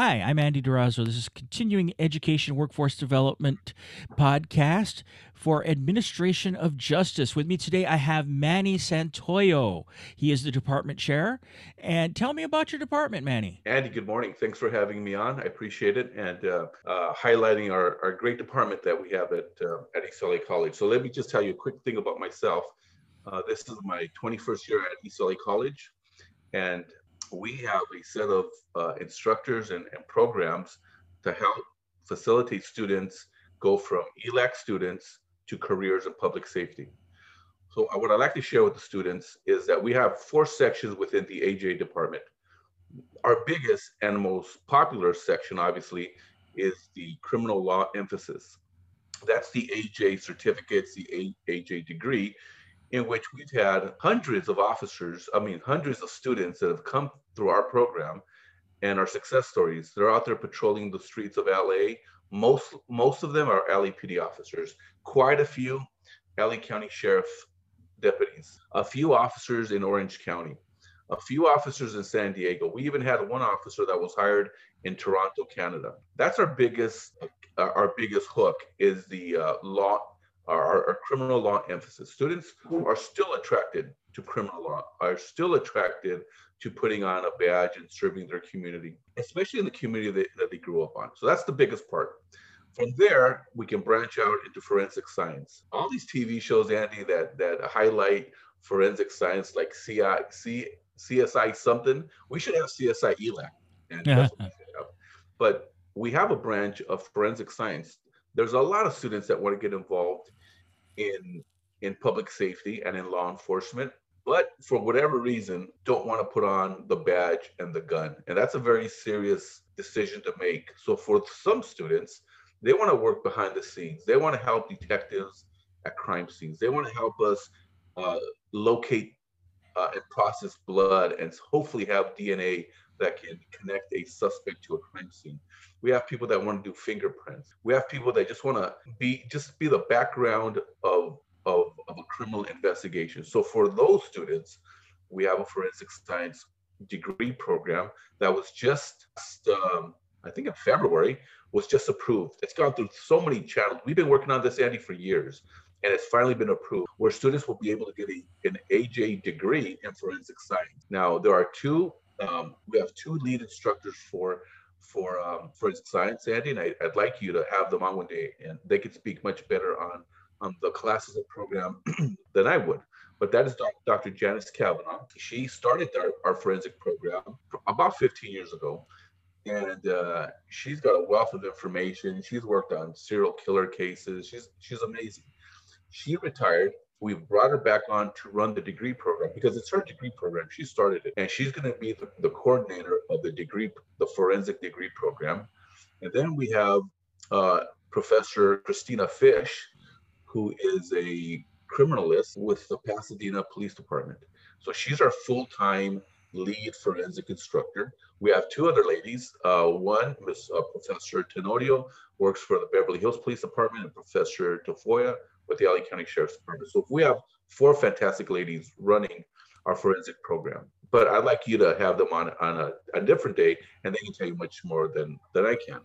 Hi, I'm Andy Durazo. This is Continuing Education Workforce Development podcast for Administration of Justice. With me today, I have Manny Santoyo. He is the department chair. And tell me about your department, Manny. Andy, good morning. Thanks for having me on. I appreciate it and uh, uh, highlighting our, our great department that we have at, uh, at East LA College. So let me just tell you a quick thing about myself. Uh, this is my 21st year at East LA College. And we have a set of uh, instructors and, and, programs to help facilitate students go from ELAC students to careers in public safety. So uh, what I'd like to share with the students is that we have four sections within the AJ department. Our biggest and most popular section, obviously, is the criminal law emphasis. That's the AJ certificates, the AJ degree, in which we've had hundreds of officers, I mean, hundreds of students that have come through our program and our success stories. They're out there patrolling the streets of LA. Most, most of them are LAPD officers, quite a few LA County Sheriff deputies, a few officers in Orange County, a few officers in San Diego. We even had one officer that was hired in Toronto, Canada. That's our biggest, our biggest hook is the uh, law our, our, criminal law emphasis. Students mm-hmm. are still attracted to criminal law, are still attracted to putting on a badge and serving their community, especially in the community that, that they grew up on. So that's the biggest part. From there, we can branch out into forensic science. All these TV shows, Andy, that that highlight forensic science like CI, C, CSI something, we should have CSI ELAC. And yeah. But we have a branch of forensic science. There's a lot of students that want to get involved in in public safety and in law enforcement but for whatever reason don't want to put on the badge and the gun. And that's a very serious decision to make. So for some students they want to work behind the scenes. They want to help detectives at crime scenes. They want to help us uh, locate uh, and process blood and hopefully have dna that can connect a suspect to a crime scene. We have people that want to do fingerprints. We have people that just want to be just be the background of, of, of a criminal investigation. So for those students, we have a forensic science degree program that was just um, I think in February was just approved. It's gone through so many channels. We've been working on this, Andy, for years, and it's finally been approved where students will be able to get a, an AJ degree in forensic science. Now, there are two um, we have two lead instructors for for um, forensic science, Andy, and I, would like you to have them on one day, and they could speak much better on on the classes and program than I would. But that is Dr. Janice Kavanaugh. She started our, our forensic program about 15 years ago, and uh, she's got a wealth of information. She's worked on serial killer cases. She's she's amazing. She retired we've brought her back on to run the degree program because it's her degree program. She started it, and she's going to be the, the, coordinator of the degree, the forensic degree program. And then we have uh, Professor Christina Fish, who is a criminalist with the Pasadena Police Department. So she's our full-time lead forensic instructor. We have two other ladies. Uh, one, Miss uh, Professor Tenorio, works for the Beverly Hills Police Department, and Professor Tafoya with the LA County Sheriff's Department. So if we have four fantastic ladies running our forensic program. But I'd like you to have them on, on a, a different day and they can tell you much more than, than I can.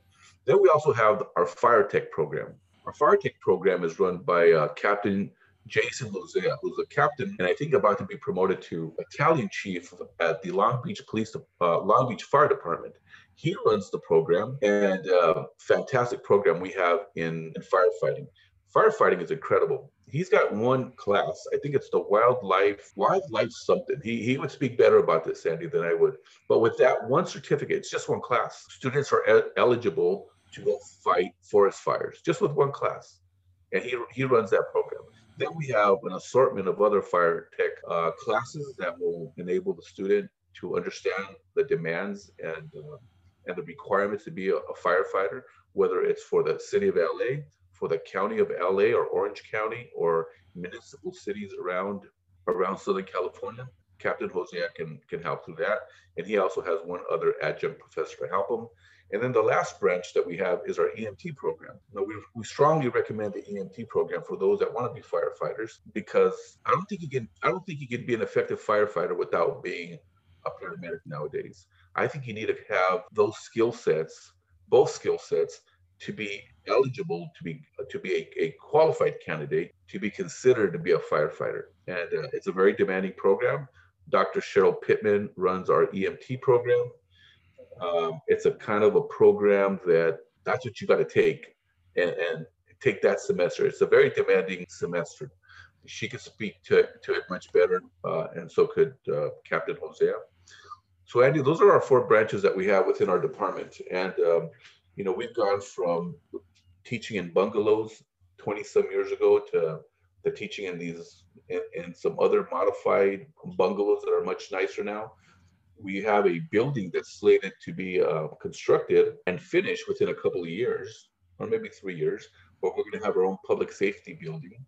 Then we also have our fire tech program. Our fire tech program is run by uh, Captain Jason Lozea, who's a captain and I think about to be promoted to battalion chief at the Long Beach Police, uh, Long Beach Fire Department. He runs the program and uh, fantastic program we have in, in firefighting firefighting is incredible. He's got one class. I think it's the wildlife, wildlife something. He he would speak better about this, Sandy, than I would. But with that one certificate, it's just one class. Students are e- eligible to go fight forest fires just with one class, and he he runs that program. Then we have an assortment of other fire tech uh, classes that will enable the student to understand the demands and uh, and the requirements to be a, a firefighter, whether it's for the city of LA, for the county of LA or Orange County or municipal cities around around Southern California. Captain Hosea can can help through that, and he also has one other adjunct professor to help him. And then the last branch that we have is our EMT program. Now we, we strongly recommend the EMT program for those that want to be firefighters because I don't think you can I don't think you can be an effective firefighter without being a paramedic nowadays. I think you need to have those skill sets, both skill sets, to be eligible to be to be a, a qualified candidate to be considered to be a firefighter. And uh, it's a very demanding program. Dr. Cheryl Pittman runs our EMT program. Um, it's a kind of a program that that's what you got to take and, and take that semester. It's a very demanding semester. She could speak to, to it much better, uh, and so could uh, Captain Hosea. So, Andy, those are our four branches that we have within our department. And, um, you know, we've gone from teaching in bungalows 20 some years ago to the teaching in these in, in some other modified bungalows that are much nicer now we have a building that's slated to be uh, constructed and finished within a couple of years, or maybe three years. But we're going to have our own public safety building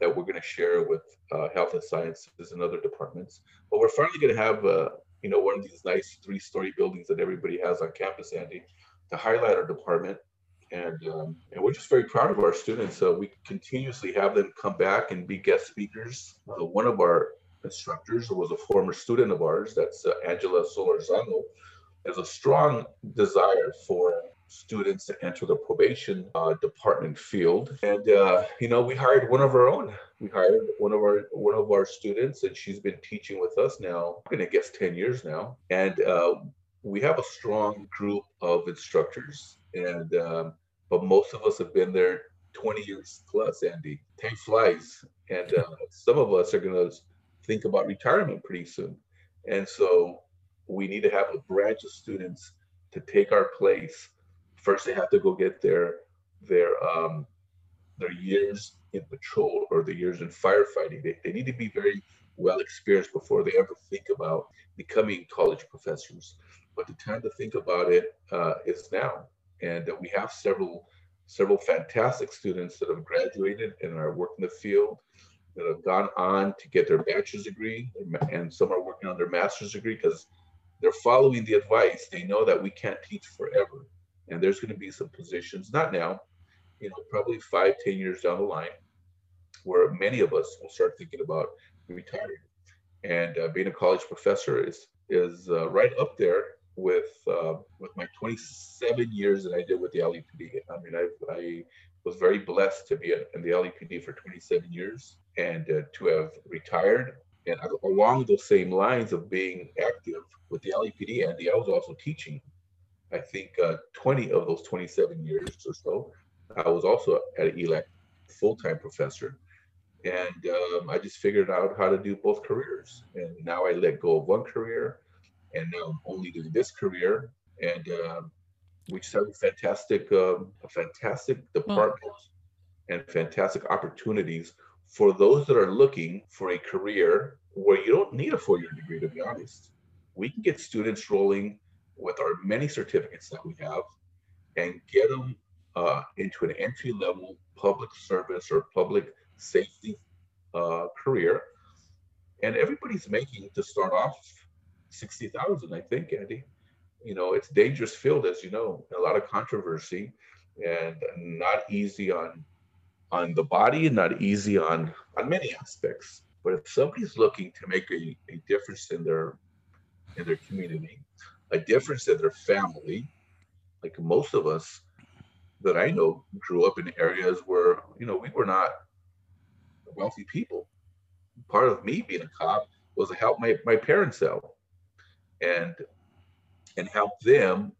that we're going to share with uh, health and sciences and other departments. But we're finally going to have, uh, you know, one of these nice three-story buildings that everybody has on campus, Andy, to highlight our department. And um, and we're just very proud of our students. So we continuously have them come back and be guest speakers. Uh, one of our instructors, was a former student of ours, that's uh, Angela Solorzano, has a strong desire for students to enter the probation uh, department field. And uh, you know, we hired one of our own. We hired one of our one of our students, and she's been teaching with us now. I'm gonna guess ten years now, and uh, we have a strong group of instructors. And um, but most of us have been there 20 years plus. Andy, time flies, and uh, some of us are gonna think about retirement pretty soon. And so we need to have a branch of students to take our place. First, they have to go get their their um, their years in patrol or the years in firefighting. They, they need to be very well experienced before they ever think about becoming college professors. But the time to think about it uh, is now, and uh, we have several several fantastic students that have graduated and are working the field that have gone on to get their bachelor's degree and some are working on their master's degree because they're following the advice. They know that we can't teach forever. And there's going to be some positions, not now, you know, probably five, ten years down the line, where many of us will start thinking about retiring. And uh, being a college professor is is uh, right up there with uh, with my 27 years that I did with the LAPD. I mean, I, I was very blessed to be in the LAPD for 27 years and uh, to have retired. And along those same lines of being active with the LAPD, Andy, I was also teaching. I think uh, 20 of those 27 years or so, I was also at ELAC full-time professor. And um, I just figured out how to do both careers. And now I let go of one career, and now only doing this career. And um, we just have a fantastic, um, a fantastic department and fantastic opportunities for those that are looking for a career where you don't need a four-year degree to be honest we can get students rolling with our many certificates that we have and get them uh, into an entry level public service or public safety uh, career and everybody's making to start off 60,000 I think Andy you know it's dangerous field as you know a lot of controversy and not easy on on the body and not easy on on many aspects. But if somebody's looking to make a, a difference in their in their community, a difference in their family, like most of us that I know grew up in areas where, you know, we were not wealthy people. Part of me being a cop was to help my, my parents out and and help them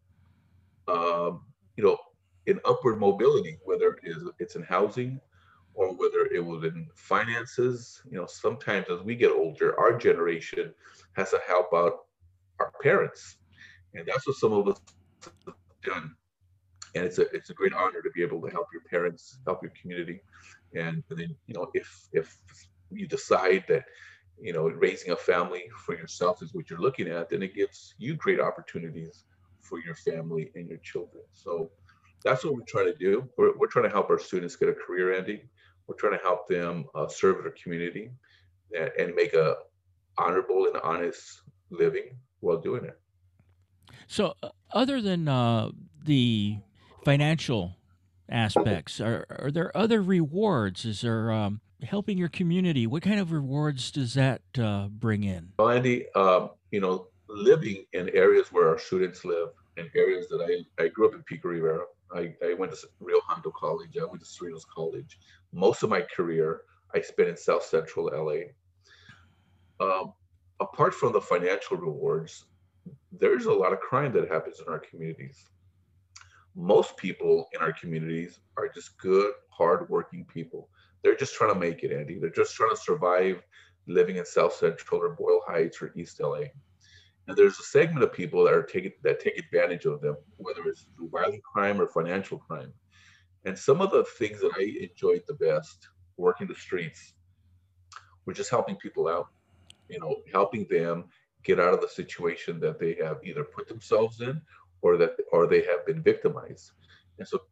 um, you know in upward mobility, whether it is it's in housing or whether it was in finances. You know, sometimes as we get older, our generation has to help out our parents, and that's what some of us have done. And it's a it's a great honor to be able to help your parents, help your community, and, and then you know if if you decide that you know raising a family for yourself is what you're looking at, then it gives you great opportunities for your family and your children. So that's what we're trying to do. We're, we're trying to help our students get a career, Andy. We're trying to help them uh, serve their community and, and make a honorable and honest living while doing it. So, uh, other than uh, the financial aspects, are, are there other rewards? Is there um, helping your community? What kind of rewards does that uh, bring in? Well, Andy, um, you know, living in areas where our students live, in areas that I, I grew up in Pico Rivera. I, I went to Rio Hondo College. I went to Cerritos College. Most of my career I spent in South Central LA. Um, apart from the financial rewards, there's a lot of crime that happens in our communities. Most people in our communities are just good, hardworking people. They're just trying to make it, Andy. They're just trying to survive living in South Central or Boyle Heights or East LA. And there's a segment of people that are taking that take advantage of them, whether it's through violent crime or financial crime. And some of the things that I enjoyed the best working the streets were just helping people out, you know, helping them get out of the situation that they have either put themselves in or that or they have been victimized. And so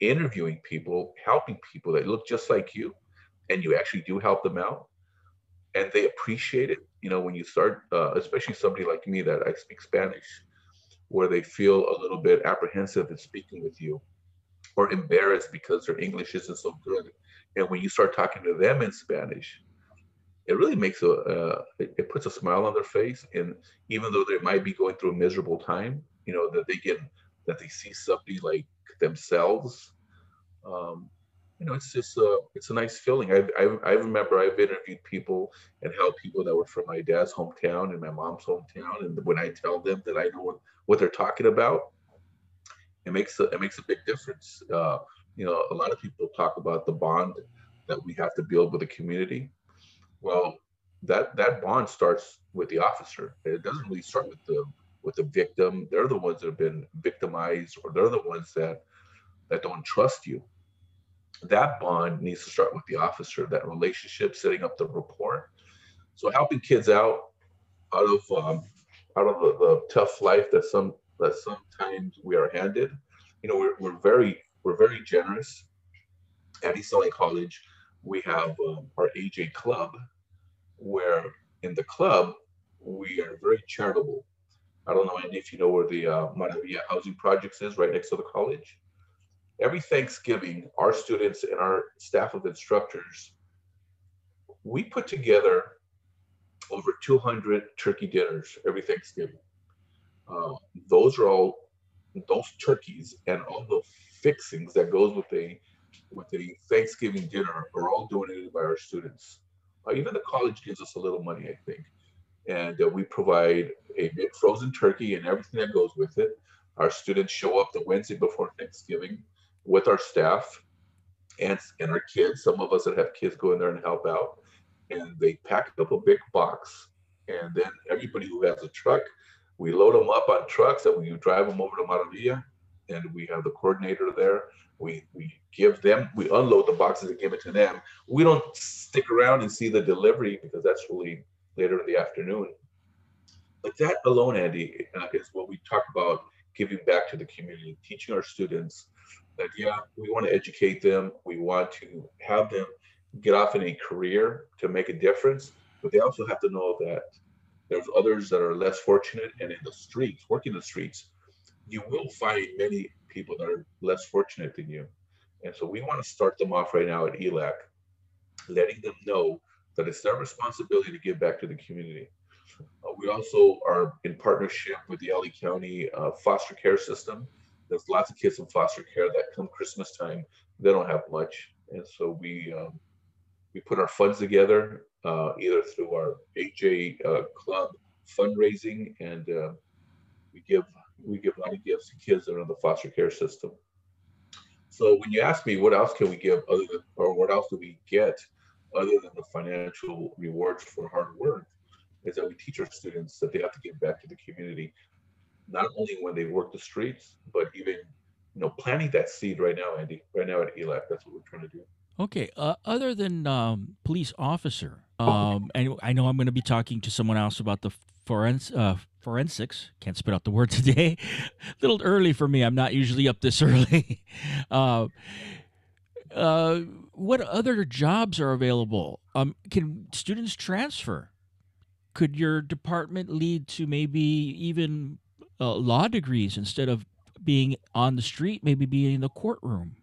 interviewing people, helping people that look just like you, and you actually do help them out, and they appreciate it. You know, when you start, uh, especially somebody like me that I speak Spanish, where they feel a little bit apprehensive in speaking with you, or embarrassed because their English isn't so good, and when you start talking to them in Spanish, it really makes a uh, it, it, puts a smile on their face. And even though they might be going through a miserable time, you know that they get that they see somebody like themselves. Um, you know, it's just a it's a nice feeling. I, I I remember I've interviewed people and helped people that were from my dad's hometown and my mom's hometown, and when I tell them that I know what, what they're talking about, it makes a it makes a big difference. Uh, you know, a lot of people talk about the bond that we have to build with the community. Well, that that bond starts with the officer. It doesn't really start with the with the victim. They're the ones that have been victimized, or they're the ones that that don't trust you. That bond needs to start with the officer. That relationship, setting up the rapport. So helping kids out out of um, out of the, the tough life that some that sometimes we are handed. You know, we're, we're very we're very generous. At East LA College, we have um, our AJ Club, where in the club, we are very charitable. I don't know, if you know where the uh, Maravilla Housing Projects is, right next to the college. Every Thanksgiving, our students and our staff of instructors, we put together over 200 turkey dinners every Thanksgiving. Uh, those are all those turkeys and all the fixings that goes with a with a Thanksgiving dinner are all donated by our students. Uh, even the college gives us a little money, I think, and uh, we provide a big frozen turkey and everything that goes with it. Our students show up the Wednesday before Thanksgiving with our staff and and our kids. Some of us that have kids go in there and help out, and they pack up a big box, and then everybody who has a truck, we load them up on trucks and we drive them over to Maravilla and we have the coordinator there. We we give them, we unload the boxes and give it to them. We don't stick around and see the delivery because that's really later in the afternoon. But that alone, Andy, is what we talk about giving back to the community, teaching our students that yeah, we want to educate them, we want to have them get off in a career to make a difference, but they also have to know that there's others that are less fortunate and in the streets, working the streets, you will find many people that are less fortunate than you. And so we want to start them off right now at ELAC, letting them know that it's their responsibility to give back to the community. Uh, we also are in partnership with the LA County uh, foster care system. There's lots of kids in foster care that come Christmas time, they don't have much. And so we um, we put our funds together uh, either through our AJ uh, Club fundraising and uh, we give we give a lot of gifts to kids that are in the foster care system. So when you ask me what else can we give other than, or what else do we get other than the financial rewards for hard work, is that we teach our students that they have to give back to the community, not only when they work the streets, but even you know planting that seed right now, Andy. Right now at ELAC, that's what we're trying to do. Okay. Uh, other than um, police officer, um, and I know I'm going to be talking to someone else about the forens- uh, forensics. Can't spit out the word today. A little early for me. I'm not usually up this early. uh, uh, what other jobs are available? Um, can students transfer? Could your department lead to maybe even uh, law degrees instead of being on the street, maybe being in the courtroom?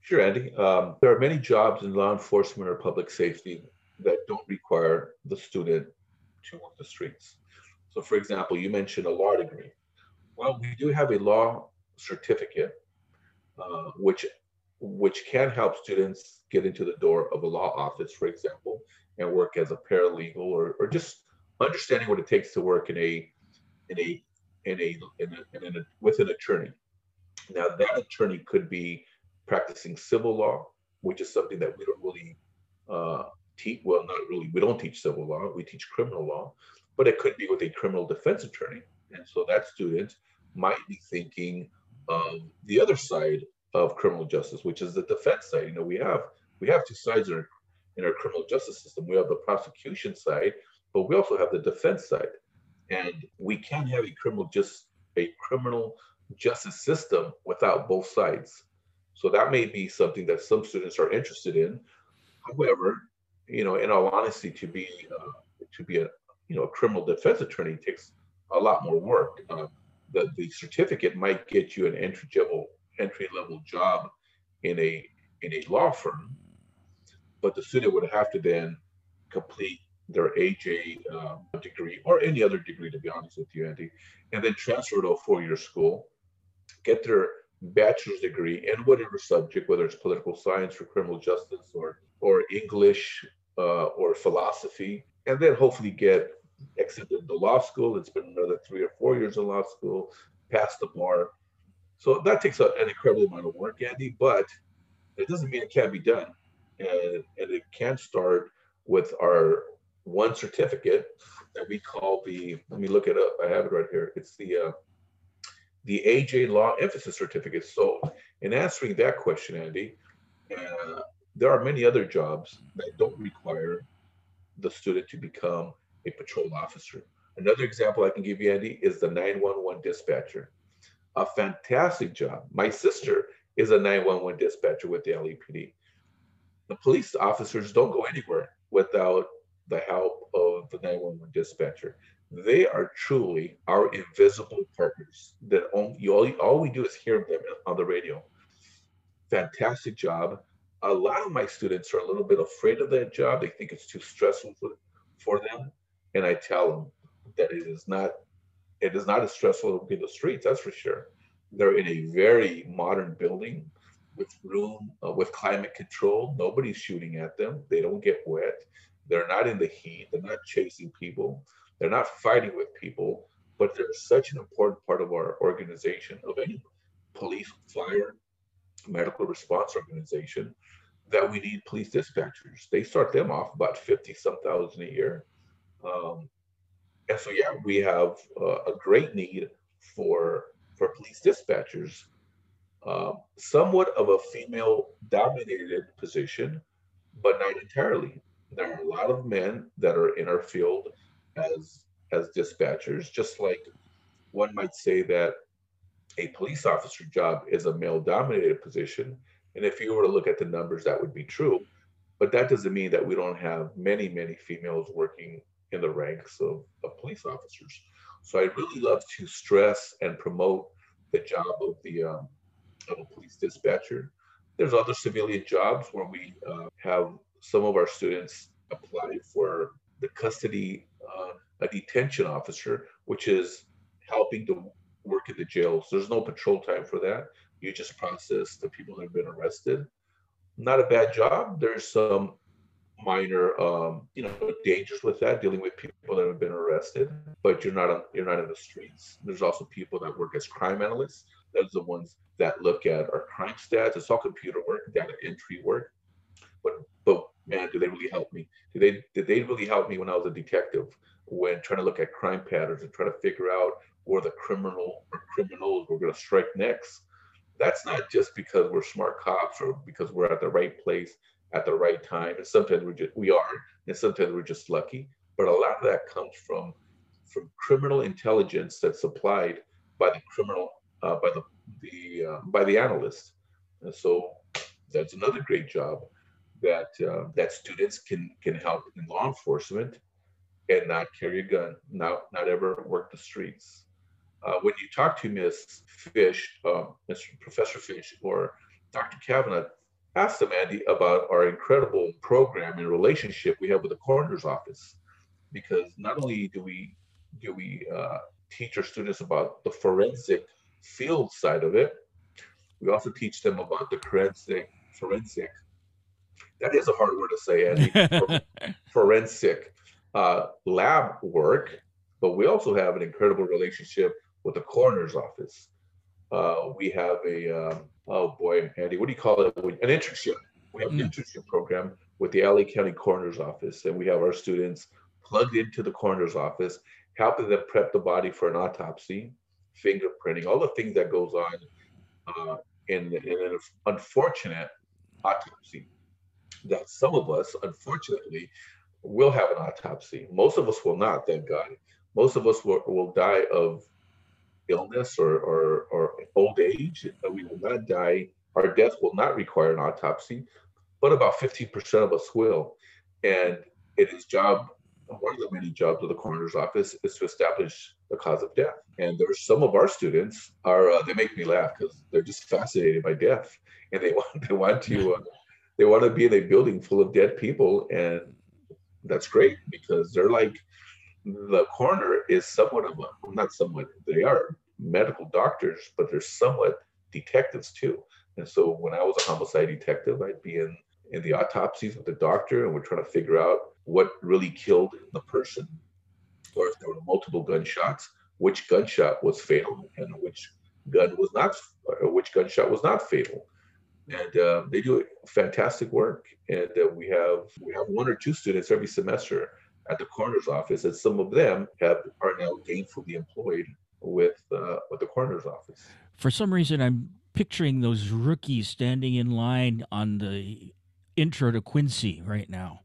Sure, Andy. Um, there are many jobs in law enforcement or public safety that don't require the student to work the streets. So, for example, you mentioned a law degree. Well, we do have a law certificate, uh, which which can help students get into the door of a law office, for example, and work as a paralegal or, or just understanding what it takes to work in a in a in a, in a, in a with an attorney. Now that attorney could be practicing civil law, which is something that we don't really uh, teach. Well, not really. We don't teach civil law. We teach criminal law, but it could be with a criminal defense attorney. And so that student might be thinking of the other side of criminal justice, which is the defense side. You know, we have we have two sides in our, in our criminal justice system. We have the prosecution side, but we also have the defense side. And we can't have a criminal just a criminal justice system without both sides. So that may be something that some students are interested in. However, you know, in all honesty, to be uh, to be a you know a criminal defense attorney takes a lot more work. Uh, the the certificate might get you an entry level entry level job in a in a law firm, but the student would have to then complete their AJ uh, degree or any other degree, to be honest with you, Andy, and then transfer to a four-year school, get their bachelor's degree in whatever subject, whether it's political science or criminal justice or or English uh, or philosophy, and then hopefully get accepted to law school. It's been another three or four years of law school, pass the bar. So that takes a, an incredible amount of work, Andy, but it doesn't mean it can't be done. And, and it can start with our one certificate that we call the, let me look it up. I have it right here. It's the, uh, the AJ Law Emphasis Certificate. So in answering that question, Andy, uh, there are many other jobs that don't require the student to become a patrol officer. Another example I can give you, Andy, is the 911 dispatcher. A fantastic job. My sister is a 911 dispatcher with the LAPD. The police officers don't go anywhere without the help of the 911 dispatcher. They are truly our invisible partners that all, all, all we do is hear them on the radio. Fantastic job. A lot of my students are a little bit afraid of that job. They think it's too stressful for, for them and I tell them that it is not it is not as stressful in the streets. That's for sure. They're in a very modern building with room uh, with climate control. Nobody's shooting at them. They don't get wet. They're not in the heat. They're not chasing people. They're not fighting with people. But they're such an important part of our organization of any police, fire, medical response organization that we need police dispatchers. They start them off about 50 some thousand a year. Um, and so, yeah, we have uh, a great need for for police dispatchers. Um, somewhat of a female-dominated position, but not entirely. There are a lot of men that are in our field as as dispatchers, just like one might say that a police officer job is a male-dominated position. And if you were to look at the numbers, that would be true. But that doesn't mean that we don't have many, many females working in the ranks of, of police officers. So I really love to stress and promote the job of the um, of a police dispatcher. There's other civilian jobs where we uh, have some of our students apply for the custody uh, a detention officer, which is helping to work in the jails. There's no patrol time for that. You just process the people that have been arrested. Not a bad job. There's some minor, um, you know, dangers with that, dealing with people that have been arrested, but you're not on, you're not in the streets. There's also people that work as crime analysts. Those are the ones that look at our crime stats. It's all computer work, data entry work. But but man, do they really help me? Did they did they really help me when I was a detective when trying to look at crime patterns and try to figure out where the criminal or criminals were going to strike next? That's not just because we're smart cops or because we're at the right place at the right time. And sometimes we just we are, and sometimes we're just lucky. But a lot of that comes from from criminal intelligence that's supplied by the criminal uh, by the the uh, by the analyst. And so that's another great job that uh, that students can can help in law enforcement and not carry a gun, not not ever work the streets. Uh, when you talk to Miss Fish, um, Mr. Professor Fish, or Dr. Kavanaugh, ask them, Andy, about our incredible program and relationship we have with the coroner's office. Because not only do we do we uh, teach our students about the forensic field side of it. We also teach them about the forensic forensic. That is a hard word to say, Andy. forensic uh, lab work, but we also have an incredible relationship with the coroner's office. Uh, we have a um, oh boy, Andy, what do you call it? An internship. We have an mm. internship program with the LA County Coroner's Office, and we have our students plugged into the coroner's office, helping them prep the body for an autopsy, fingerprinting, all the things that goes on uh, in, in an unfortunate autopsy. That some of us, unfortunately, will have an autopsy. Most of us will not, thank God. Most of us will, will die of illness or, or, or old age. We will not die. Our death will not require an autopsy, but about 15% of us will. And it is job one of the many jobs of the coroner's office is to establish the cause of death. And there's some of our students are uh, they make me laugh because they're just fascinated by death, and they want they want to uh, they want to be in a building full of dead people, and that's great because they're like the coroner is somewhat of a not somewhat they are medical doctors, but they're somewhat detectives too. And so when I was a homicide detective, I'd be in in the autopsies with the doctor, and we're trying to figure out what really killed the person, or if there were multiple gunshots, which gunshot was fatal and which gun was not, which gunshot was not fatal. And uh, they do fantastic work. And uh, we have we have one or two students every semester at the coroner's office, that some of them have are now gainfully employed with uh, with the coroner's office. For some reason, I'm picturing those rookies standing in line on the intro to Quincy right now.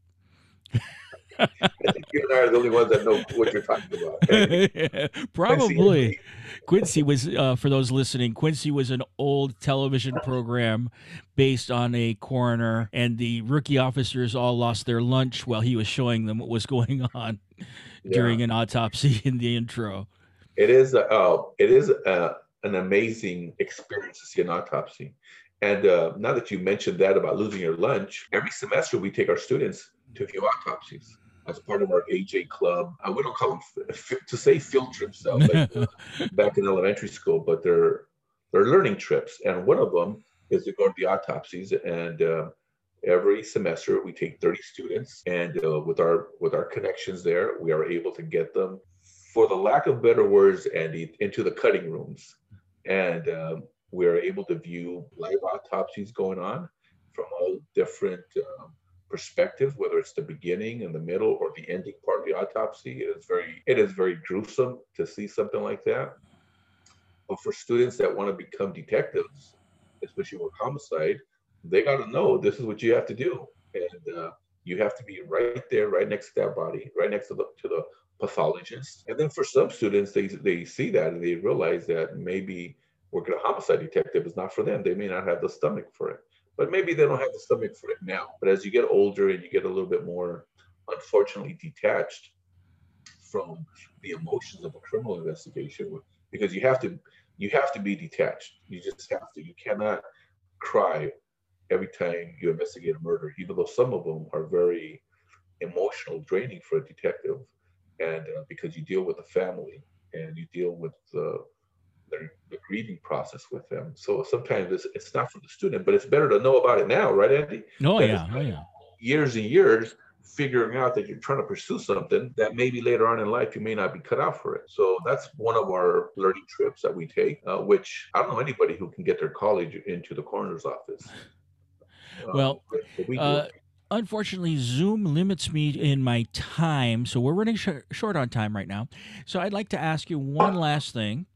I think you and I are the only ones that know what you're talking about. Probably. Quincy was, uh, for those listening, Quincy was an old television program based on a coroner, and the rookie officers all lost their lunch while he was showing them what was going on yeah. during an autopsy in the intro. It is, uh, it is uh, an amazing experience to see an autopsy. And uh, now that you mentioned that about losing your lunch, every semester we take our students to view autopsies as part of our AJ club. I wouldn't call them f- to say field trips uh, like, uh, back in elementary school, but they're they're learning trips. And one of them is to go to the autopsies. And uh, every semester we take 30 students, and uh, with our with our connections there, we are able to get them, for the lack of better words, Andy, into the cutting rooms. And um, we are able to view live autopsies going on from all different um, perspectives, whether it's the beginning and the middle or the ending part of the autopsy. It is very it is very gruesome to see something like that. But for students that want to become detectives, especially with homicide, they got to know this is what you have to do, and uh, you have to be right there, right next to that body, right next to the to the pathologist. And then for some students, they they see that and they realize that maybe working a homicide detective is not for them. They may not have the stomach for it, but maybe they don't have the stomach for it now. But as you get older and you get a little bit more, unfortunately, detached from the emotions of a criminal investigation, because you have to, you have to be detached. You just have to. You cannot cry every time you investigate a murder, even though some of them are very emotional, draining for a detective, and uh, because you deal with the family and you deal with the the, the grieving process with them. So sometimes it's, it's not for the student, but it's better to know about it now, right, Andy? Oh yeah, oh yeah. Years and years figuring out that you're trying to pursue something that maybe later on in life you may not be cut out for it. So that's one of our learning trips that we take, uh, which I don't know anybody who can get their college into the coroner's office. well, we uh, unfortunately, Zoom limits me in my time, so we're running sh- short on time right now. So I'd like to ask you one last thing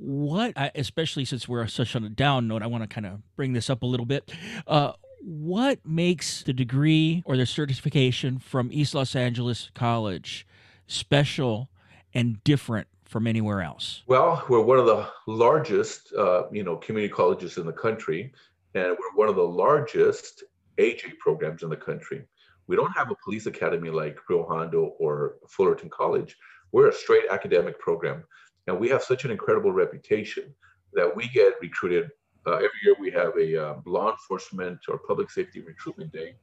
what especially since we're such on a down note i want to kind of bring this up a little bit. Uh, what makes the degree or the certification from east los angeles college special and different from anywhere else? Well we're one of the largest uh, you know community colleges in the country and we're one of the largest aj programs in the country. We don't have a police academy like rio hondo or fullerton college. We're a straight academic program and we have such an incredible reputation that we get recruited. Uh, every year we have a uh, law enforcement or public safety recruitment day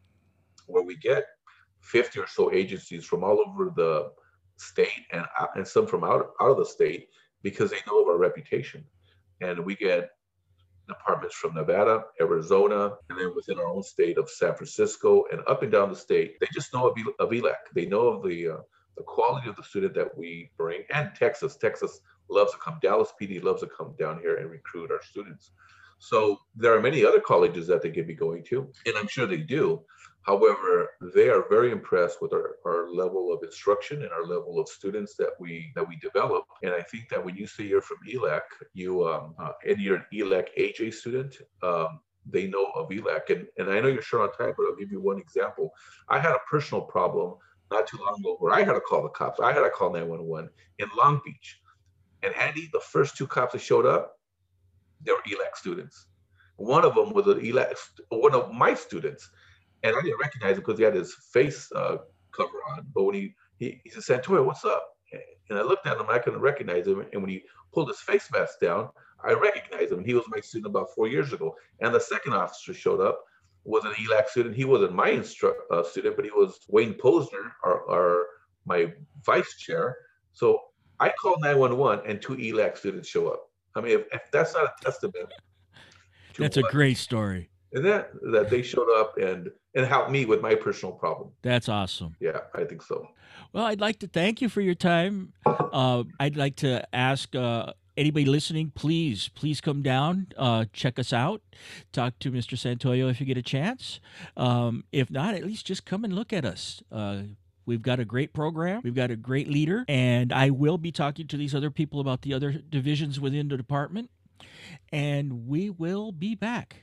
where we get 50 or so agencies from all over the state and out- and some from out out of the state because they know of our reputation, and we get departments from Nevada, Arizona, and then within our own state of San Francisco and up and down the state. They just know of, of ELAC. They know of the uh, the quality of the student that we bring, and Texas. Texas loves to come. Dallas PD loves to come down here and recruit our students. So there are many other colleges that they could be going to, and I'm sure they do. However, they are very impressed with our, our level of instruction and our level of students that we that we develop. And I think that when you say you're from ELAC, you um, uh, and you're an ELAC AJ student, um, they know of ELAC. And, and I know you're short on time, but I'll give you one example. I had a personal problem not too long ago where I had to call the cops. I had to call 911 in Long Beach. And Andy, the first two cops that showed up, they were ELAC students. One of them was an ELAC, one of my students and I didn't recognize him because he had his face uh, cover on. But when he, he he said, Santoyo, what's up? And I looked at him, I couldn't recognize him. And when he pulled his face mask down, I recognized him. He was my student about four years ago. And the second officer showed up, was an ELAC student. He wasn't my instru- uh, student, but he was Wayne Posner, our, our my vice chair. So I called 911 and two ELAC students show up. I mean, if, if that's not a testament, That's a what- great story. and that that they showed up and and helped me with my personal problem. That's awesome. Yeah, I think so. Well, I'd like to thank you for your time. Uh, I'd like to ask uh, anybody listening, please, please come down, uh, check us out, talk to Mr. Santoyo if you get a chance. Um, if not, at least just come and look at us. Uh, We've got a great program. We've got a great leader. And I will be talking to these other people about the other divisions within the department. And we will be back.